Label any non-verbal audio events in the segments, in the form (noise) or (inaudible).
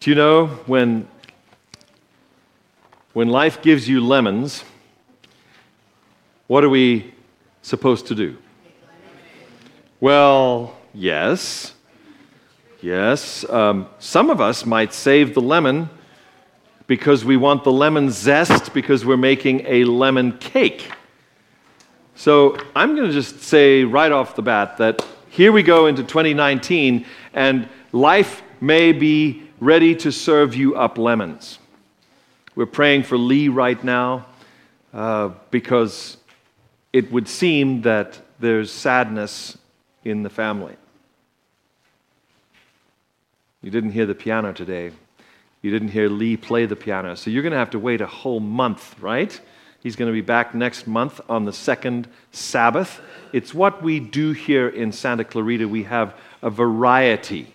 Do you know when, when life gives you lemons, what are we supposed to do? Well, yes. Yes. Um, some of us might save the lemon because we want the lemon zest because we're making a lemon cake. So I'm going to just say right off the bat that here we go into 2019, and life may be ready to serve you up lemons. We're praying for Lee right now uh, because it would seem that there's sadness in the family. You didn't hear the piano today. You didn't hear Lee play the piano. So you're going to have to wait a whole month, right? He's going to be back next month on the second Sabbath. It's what we do here in Santa Clarita. We have a variety.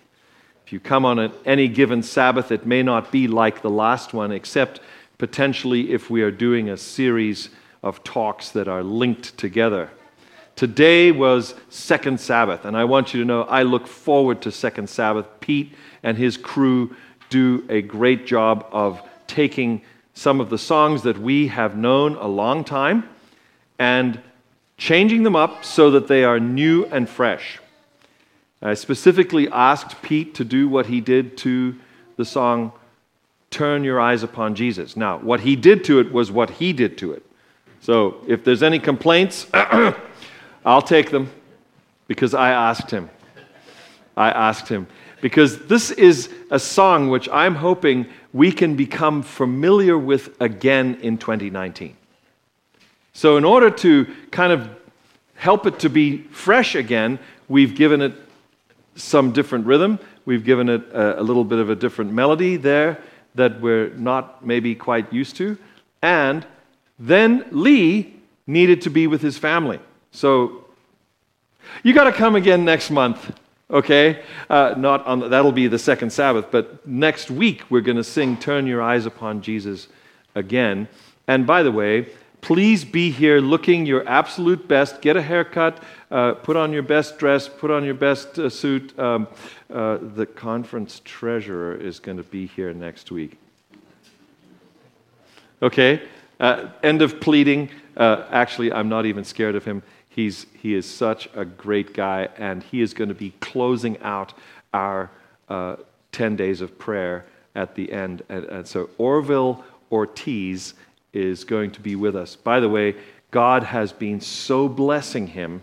If you come on any given Sabbath, it may not be like the last one, except potentially if we are doing a series of talks that are linked together. Today was Second Sabbath, and I want you to know I look forward to Second Sabbath. Pete and his crew do a great job of taking some of the songs that we have known a long time and changing them up so that they are new and fresh. I specifically asked Pete to do what he did to the song Turn Your Eyes Upon Jesus. Now, what he did to it was what he did to it. So if there's any complaints, (clears throat) I'll take them because I asked him. I asked him. Because this is a song which I'm hoping we can become familiar with again in 2019. So, in order to kind of help it to be fresh again, we've given it some different rhythm. We've given it a, a, little bit of a different melody there that we're not maybe quite used to. And then Lee needed to be with his family. So you got to come again next month, okay? Uh, not on the, that'll be the second Sabbath, but next week we're going to sing "Turn Your Eyes Upon Jesus" again. And by the way, please be here looking your absolute best. Get a haircut, uh, put on your best dress, put on your best uh, suit. Um, uh, the conference treasurer is going to be here next week. Okay? Uh, end of pleading. Uh, actually, I'm not even scared of him. He's, he is such a great guy, and he is going to be closing out our uh, 10 days of prayer at the end. And, and so, Orville Ortiz is going to be with us. By the way, God has been so blessing him.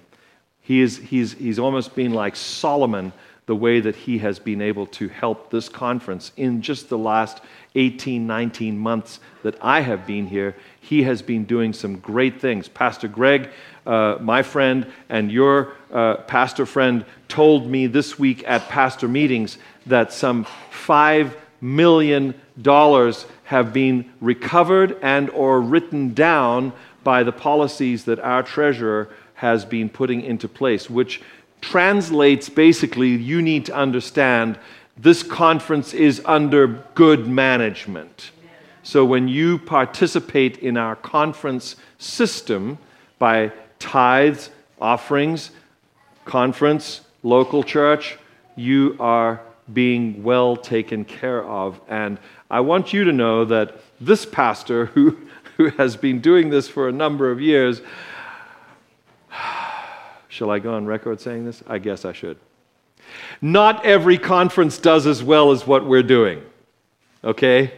He is, he's, he's almost been like Solomon the way that he has been able to help this conference in just the last 18, 19 months that I have been here. He has been doing some great things. Pastor Greg, uh, my friend, and your uh, pastor friend told me this week at pastor meetings that some $5 million dollars have been recovered and or written down by the policies that our treasurer has been putting into place, which translates basically you need to understand this conference is under good management. So when you participate in our conference system by tithes, offerings, conference, local church, you are being well taken care of. And I want you to know that this pastor, who, (laughs) who has been doing this for a number of years, (sighs) Shall I go on record saying this? I guess I should. Not every conference does as well as what we're doing. Okay?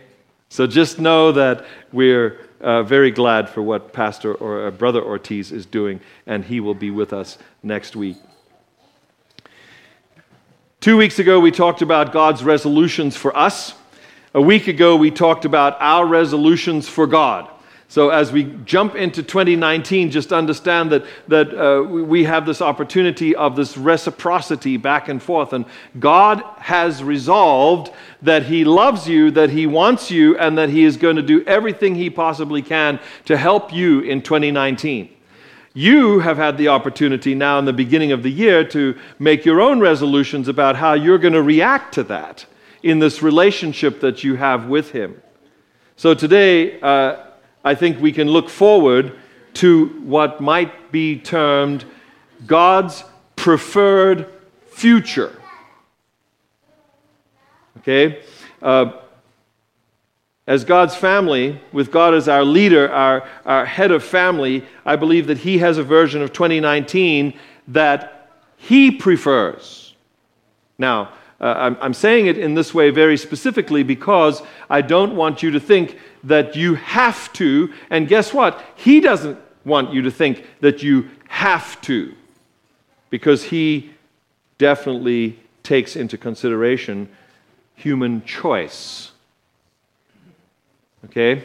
So just know that we're uh, very glad for what Pastor or uh, Brother Ortiz is doing, and he will be with us next week. Two weeks ago, we talked about God's resolutions for us. A week ago, we talked about our resolutions for God. So, as we jump into 2019, just understand that, that uh, we have this opportunity of this reciprocity back and forth. And God has resolved that He loves you, that He wants you, and that He is going to do everything He possibly can to help you in 2019. You have had the opportunity now in the beginning of the year to make your own resolutions about how you're going to react to that in this relationship that you have with Him. So, today, uh, I think we can look forward to what might be termed God's preferred future. Okay? Uh, as God's family, with God as our leader, our, our head of family, I believe that He has a version of 2019 that He prefers. Now, uh, I'm, I'm saying it in this way very specifically because I don't want you to think that you have to, and guess what? He doesn't want you to think that you have to, because He definitely takes into consideration human choice. Okay?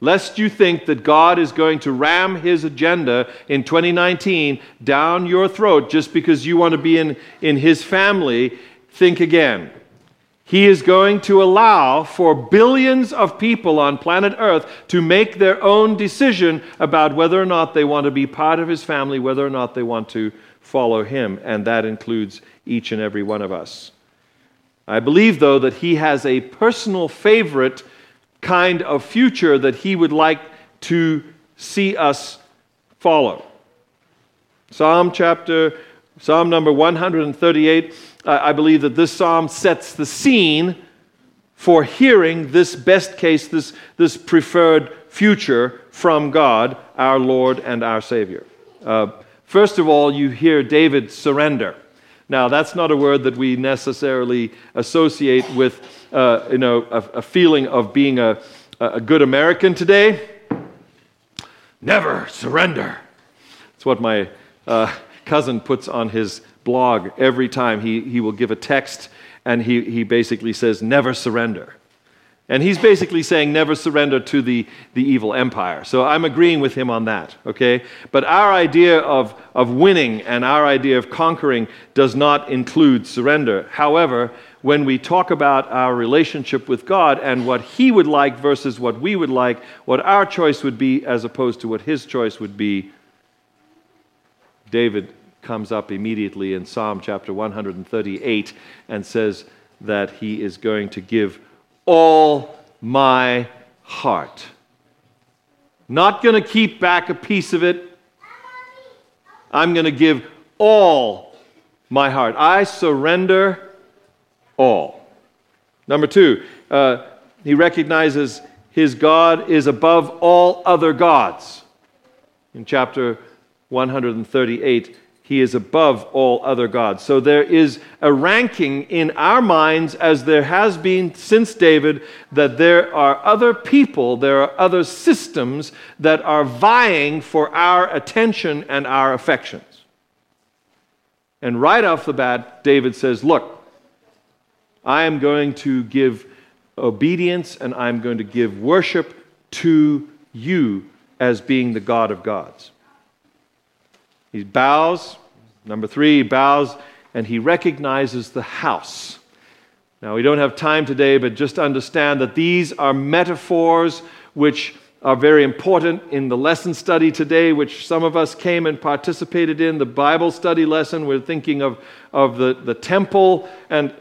Lest you think that God is going to ram his agenda in 2019 down your throat just because you want to be in, in his family, think again. He is going to allow for billions of people on planet Earth to make their own decision about whether or not they want to be part of his family, whether or not they want to follow him, and that includes each and every one of us. I believe, though, that he has a personal favorite kind of future that he would like to see us follow. Psalm chapter, Psalm number 138, I believe that this psalm sets the scene for hearing this best case, this, this preferred future from God, our Lord and our Savior. Uh, first of all, you hear David surrender. Now, that's not a word that we necessarily associate with uh, you know, a, a, feeling of being a, a good American today. Never surrender. That's what my uh, cousin puts on his blog every time he, he will give a text, and he, he basically says, Never surrender. And he's basically saying never surrender to the, the evil empire. So I'm agreeing with him on that, okay? But our idea of, of winning and our idea of conquering does not include surrender. However, when we talk about our relationship with God and what he would like versus what we would like, what our choice would be as opposed to what his choice would be, David comes up immediately in Psalm chapter 138 and says that he is going to give all my heart. Not going to keep back a piece of it. I'm going to give all my heart. I surrender all. Number two, uh, he recognizes his God is above all other gods. In chapter 138, he is above all other gods. So there is a ranking in our minds, as there has been since David, that there are other people, there are other systems that are vying for our attention and our affections. And right off the bat, David says, Look, I am going to give obedience and I'm going to give worship to you as being the God of gods. He bows. Number three, he bows and he recognizes the house. Now, we don't have time today, but just understand that these are metaphors which are very important in the lesson study today, which some of us came and participated in. The Bible study lesson, we're thinking of, of the, the temple and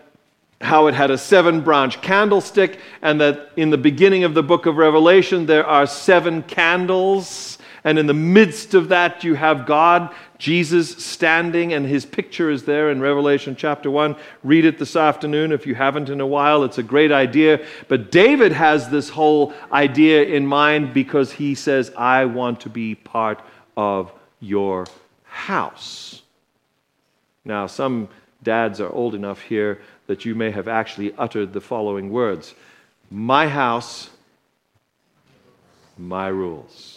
how it had a seven branch candlestick, and that in the beginning of the book of Revelation, there are seven candles. And in the midst of that, you have God, Jesus, standing, and his picture is there in Revelation chapter 1. Read it this afternoon if you haven't in a while. It's a great idea. But David has this whole idea in mind because he says, I want to be part of your house. Now, some dads are old enough here that you may have actually uttered the following words My house, my rules.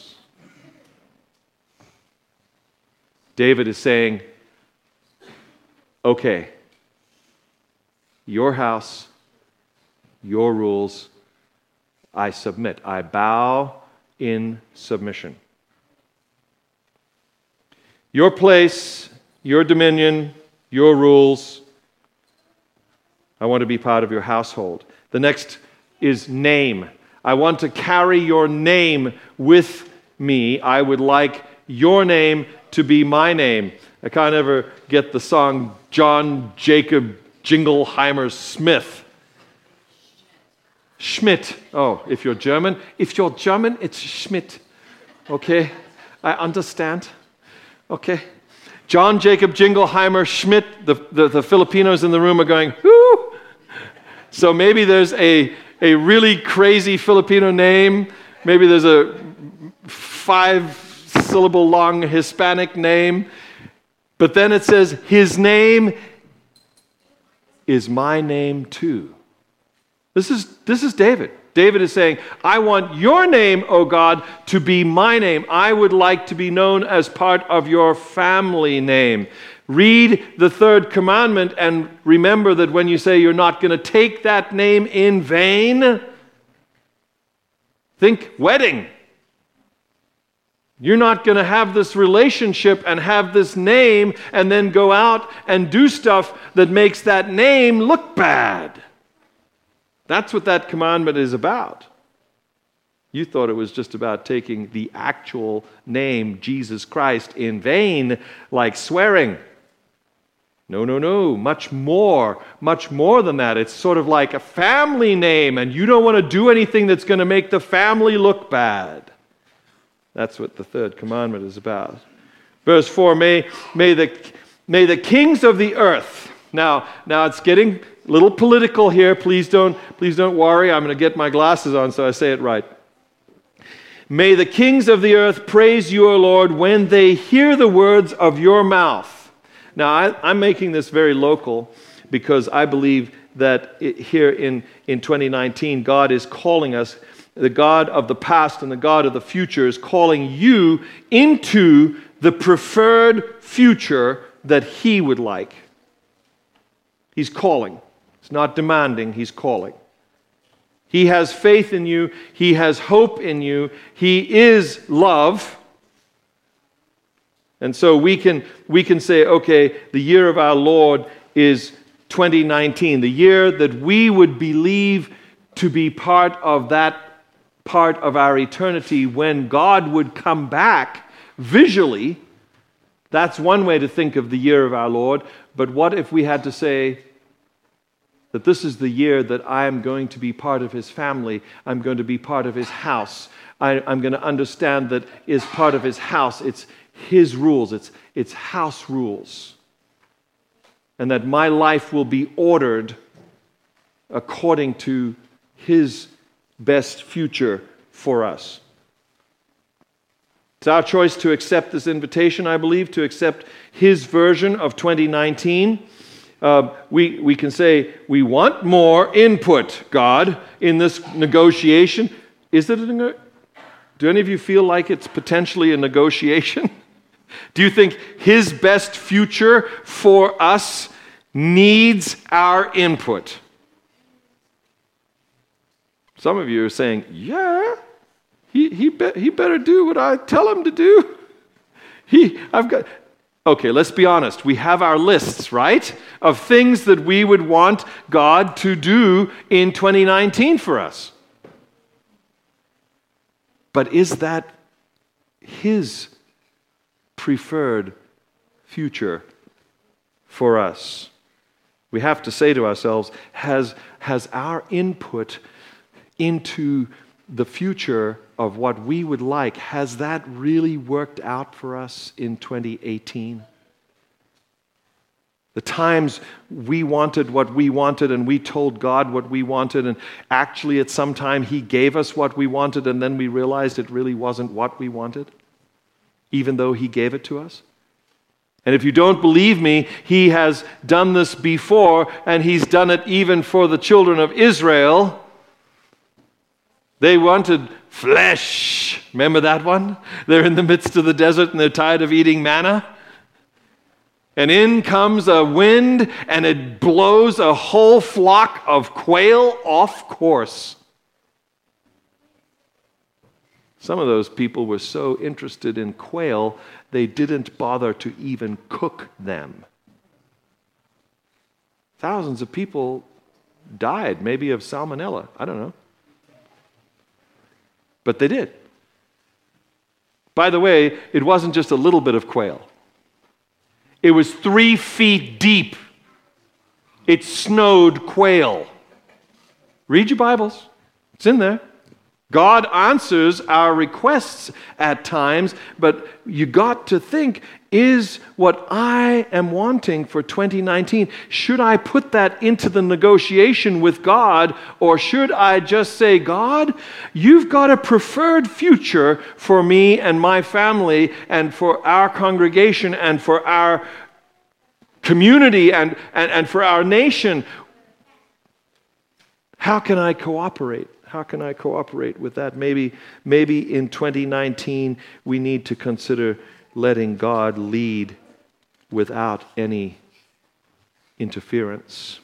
David is saying, okay, your house, your rules, I submit. I bow in submission. Your place, your dominion, your rules, I want to be part of your household. The next is name. I want to carry your name with me. I would like your name to be my name. I can't ever get the song John Jacob Jingleheimer Smith. Schmidt. Oh, if you're German. If you're German, it's Schmidt. Okay? I understand. Okay? John Jacob Jingleheimer Schmidt. The, the, the Filipinos in the room are going, whoo! So maybe there's a, a really crazy Filipino name. Maybe there's a five syllable long Hispanic name. But then it says, His name is my name too. This is, this is David. David is saying, I want your name, O God, to be my name. I would like to be known as part of your family name. Read the third commandment and remember that when you say you're not going to take that name in vain, think wedding. You're not going to have this relationship and have this name and then go out and do stuff that makes that name look bad. That's what that commandment is about. You thought it was just about taking the actual name, Jesus Christ, in vain, like swearing. No, no, no. Much more. Much more than that. It's sort of like a family name, and you don't want to do anything that's going to make the family look bad. That's what the third commandment is about. Verse 4 May, may, the, may the kings of the earth. Now, now it's getting a little political here. Please don't, please don't worry. I'm going to get my glasses on so I say it right. May the kings of the earth praise you, O Lord, when they hear the words of your mouth. Now, I, am making this very local because I believe that it, here in, in 2019, God is calling us the God of the past and the God of the future is calling you into the preferred future that He would like. He's calling. He's not demanding, He's calling. He has faith in you, He has hope in you, He is love. And so we can, we can say, okay, the year of our Lord is 2019, the year that we would believe to be part of that part of our eternity when God would come back visually. That's one way to think of the year of our Lord. But what if we had to say that this is the year that I am going to be part of his family? I'm going to be part of his house. I, am going to understand that is part of his house. It's his rules, it's, it's house rules. And that my life will be ordered according to his best future for us. It's our choice to accept this invitation, I believe, to accept his version of 2019. Uh, we, we can say, we want more input, God, in this negotiation. Is it a nego- Do any of you feel like it's potentially a negotiation? (laughs) Do you think his best future for us needs our input? Some of you are saying, Yeah, he, he, be, he better do what I tell him to do. (laughs) He, I've got. Okay, let's be honest. We have our lists, right, of things that we would want God to do in 2019 for us. But is that His preferred future for us? We have to say to ourselves, has, has our input into the future of what we would like, has that really worked out for us in 2018? The times we wanted what we wanted and we told God what we wanted, and actually at some time He gave us what we wanted, and then we realized it really wasn't what we wanted, even though He gave it to us. And if you don't believe me, He has done this before, and He's done it even for the children of Israel. They wanted flesh. Remember that one? They're in the midst of the desert and they're tired of eating manna. And in comes a wind and it blows a whole flock of quail off course. Some of those people were so interested in quail, they didn't bother to even cook them. Thousands of people died, maybe of salmonella. I don't know. But they did. By the way, it wasn't just a little bit of quail, it was three feet deep. It snowed quail. Read your Bibles, it's in there. God answers our requests at times, but you got to think is what I am wanting for 2019, should I put that into the negotiation with God, or should I just say, God, you've got a preferred future for me and my family, and for our congregation, and for our community, and, and, and for our nation? How can I cooperate? How can I cooperate with that? Maybe, maybe in 2019 we need to consider letting God lead without any interference.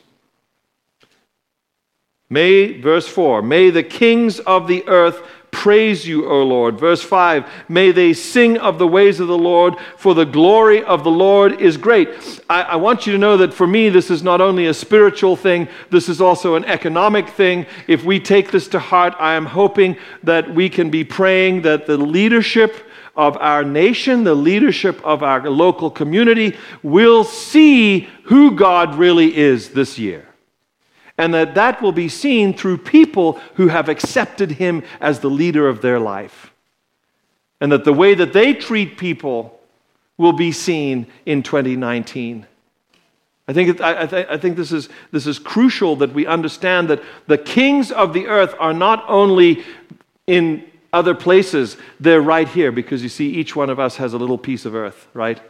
May, verse 4, may the kings of the earth praise you, O Lord. Verse 5 May they sing of the ways of the Lord, for the glory of the Lord is great. I, I, want you to know that for me, this is not only a spiritual thing, this is also an economic thing. If we take this to heart, I am hoping that we can be praying that the leadership of our nation, the leadership of our local community, will see who God really is this year and that that will be seen through people who have accepted him as the leader of their life. And that the way that they treat people will be seen in 2019. I think, I, I think this, is, this is crucial that we understand that the kings of the earth are not only in other places, they're right here because you see, each one of us has a little piece of earth, right?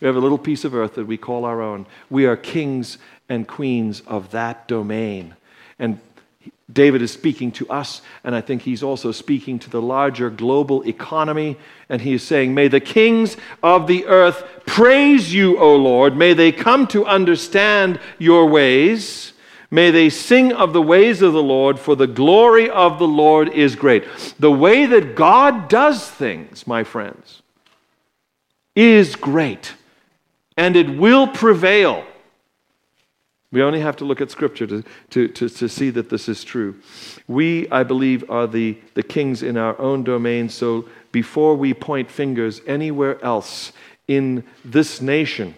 We have a little piece of earth that we call our own. We are kings and queens of that domain. And David is speaking to us, and I think he's also speaking to the larger global economy. And he is saying, May the kings of the earth praise you, O Lord. May they come to understand your ways. May they sing of the ways of the Lord, for the glory of the Lord is great. The way that God does things, my friends, is great, and it will prevail. We only have to look at Scripture to, to, to, to, see that this is true. We, I believe, are the, the kings in our own domain, so before we point fingers anywhere else in this nation,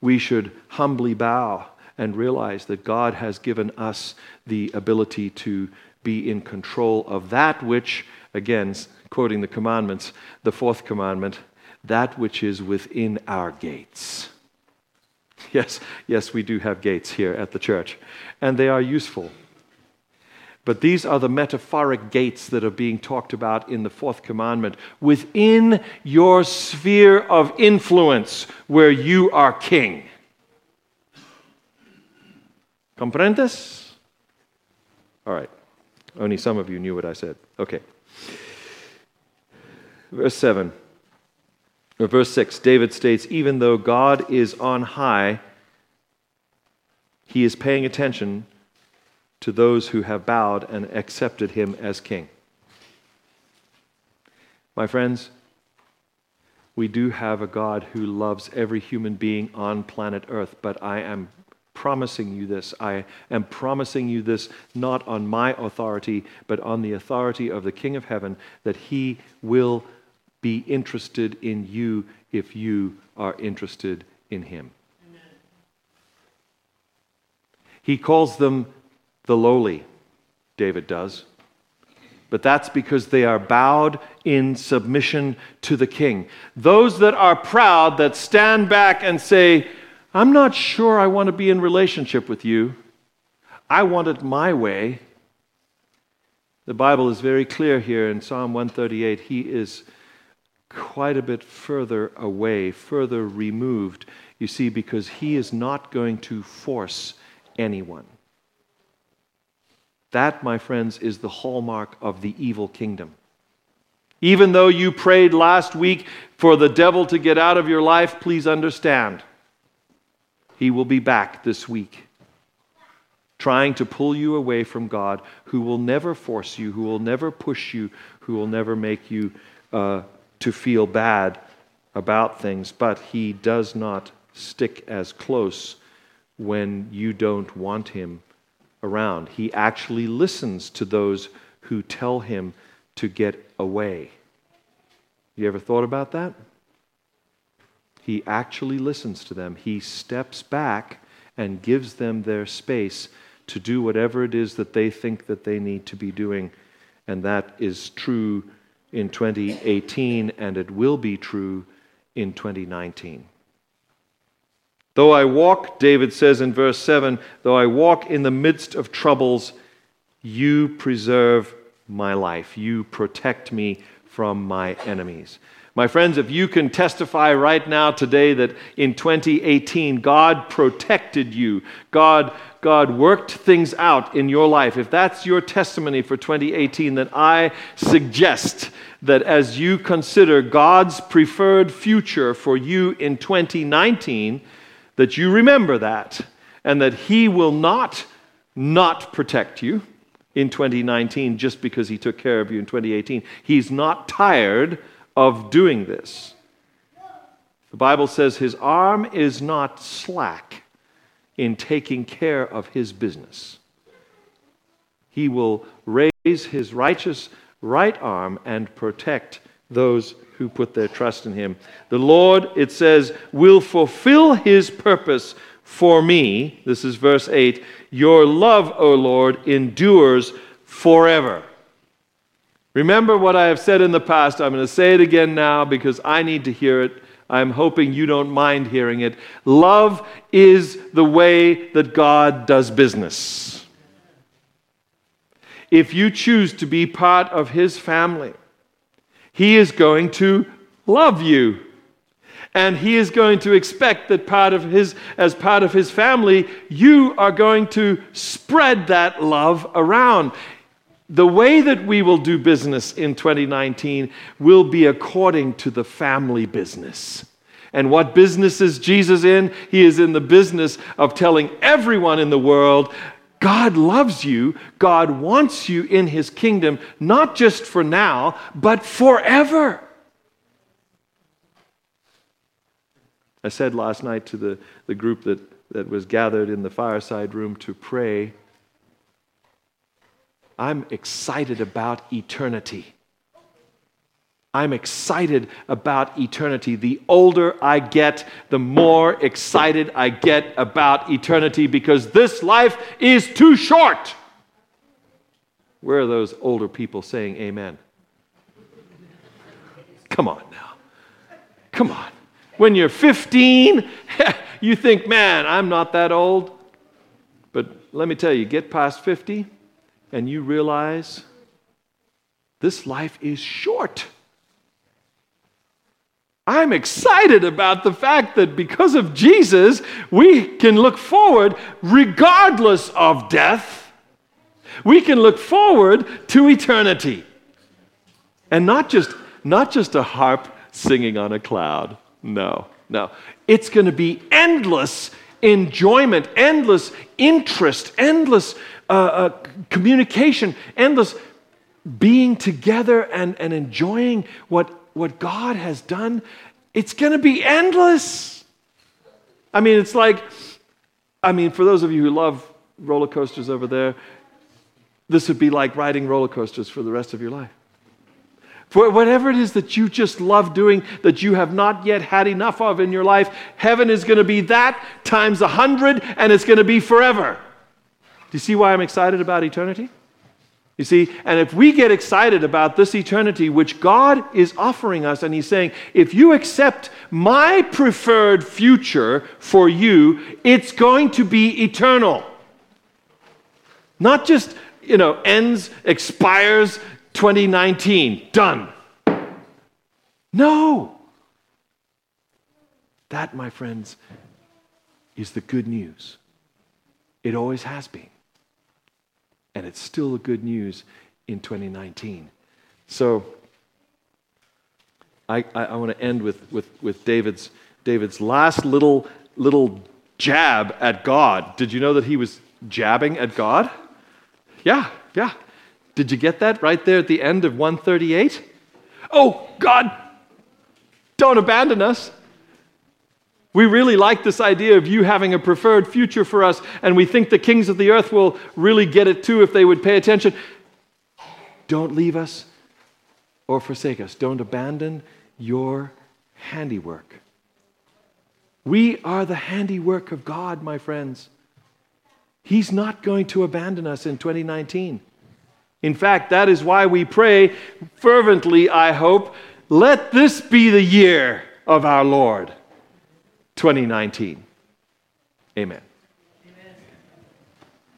we should humbly bow and realize that God has given us the ability to be in control of that which, again, quoting the commandments, the fourth commandment, that which is within our gates. Yes, yes, we do have gates here at the church, and they are useful. But these are the metaphoric gates that are being talked about in the fourth commandment within your sphere of influence where you are king. Comprendes? All right. Only some of you knew what I said. Okay. Verse 7. Verse 6, David states, Even though God is on high, he is paying attention to those who have bowed and accepted him as king. My friends, we do have a God who loves every human being on planet Earth, but I am promising you this. I am promising you this not on my authority, but on the authority of the King of Heaven, that he will be interested in you if you are interested in him. Amen. He calls them the lowly, David does. But that's because they are bowed in submission to the king. Those that are proud, that stand back and say, I'm not sure I want to be in relationship with you. I want it my way. The Bible is very clear here in Psalm 138. He is quite a bit further away, further removed, you see, because he is not going to force anyone. That, my friends, is the hallmark of the evil kingdom. Even though you prayed last week for the devil to get out of your life, please understand, he will be back this week trying to pull you away from God, who will never force you, who will never push you, who will never make you uh, to feel bad about things, but he does not stick as close when you don't want him around. He actually listens to those who tell him to get away. You ever thought about that? He actually listens to them. He steps back and gives them their space to do whatever it is that they think that they need to be doing. And that is true in 2018, and it will be true in 2019. Though I walk, David says in verse 7, though I walk in the midst of troubles, you preserve my life. You protect me from my enemies. My friends, if you can testify right now today that in 2018 God protected you, God, God worked things out in your life, if that's your testimony for 2018, then I suggest that as you consider God's preferred future for you in 2019, that you remember that and that He will not not protect you in 2019 just because He took care of you in 2018. He's not tired of doing this. The Bible says his arm is not slack in taking care of his business. He will raise his righteous right arm and protect those who put their trust in him. The Lord, it says, will fulfill his purpose for me. This is verse 8. Your love, O Lord, endures forever. Remember what I have said in the past. I'm going to say it again now because I need to hear it. I'm hoping you don't mind hearing it. Love is the way that God does business. If you choose to be part of His family, He is going to love you. And he is going to expect that part of his, as part of his family, you are going to spread that love around the way that we will do business in 2019 will be according to the family business. And what business is Jesus in? He is in the business of telling everyone in the world God loves you. God wants you in his kingdom, not just for now, but forever. I said last night to the, the group that, that was gathered in the fireside room to pray I'm excited about eternity. I'm excited about eternity. The older I get, the more excited I get about eternity because this life is too short. Where are those older people saying amen? Come on now. Come on. When you're 15, (laughs) you think, man, I'm not that old. But let me tell you, get past 50, and you realize this life is short. I'm excited about the fact that because of Jesus, we can look forward regardless of death. We can look forward to eternity. And not just, not just a harp singing on a cloud. No, no. It's going to be endless enjoyment, endless interest, endless uh, uh, communication, endless being together and, and enjoying what, what God has done. It's going to be endless. I mean, it's like, I mean, for those of you who love roller coasters over there, this would be like riding roller coasters for the rest of your life. For whatever it is that you just love doing that you have not yet had enough of in your life, heaven is going to be that times a hundred and it's going to be forever you see why I'm excited about eternity? You see, and if we get excited about this eternity, which God is offering us, and He's saying, if you accept my preferred future for you, it's going to be eternal. Not just, you know, ends, expires 2019, done. No. That, my friends, is the good news. It always has been and it's still good news in 2019. So I, I, I want to end with, with, with David's, David's last little, little jab at God. Did you know that he was jabbing at God? Yeah, yeah. Did you get that right there at the end of 138? Oh, God, don't abandon us. We really like this idea of you having a preferred future for us, and we think the kings of the earth will really get it too if they would pay attention. Don't leave us or forsake us. Don't abandon your handiwork. We are the handiwork of God, my friends. He's not going to abandon us in 2019. In fact, that is why we pray fervently, I hope, let this be the year of our Lord, 2019. Amen.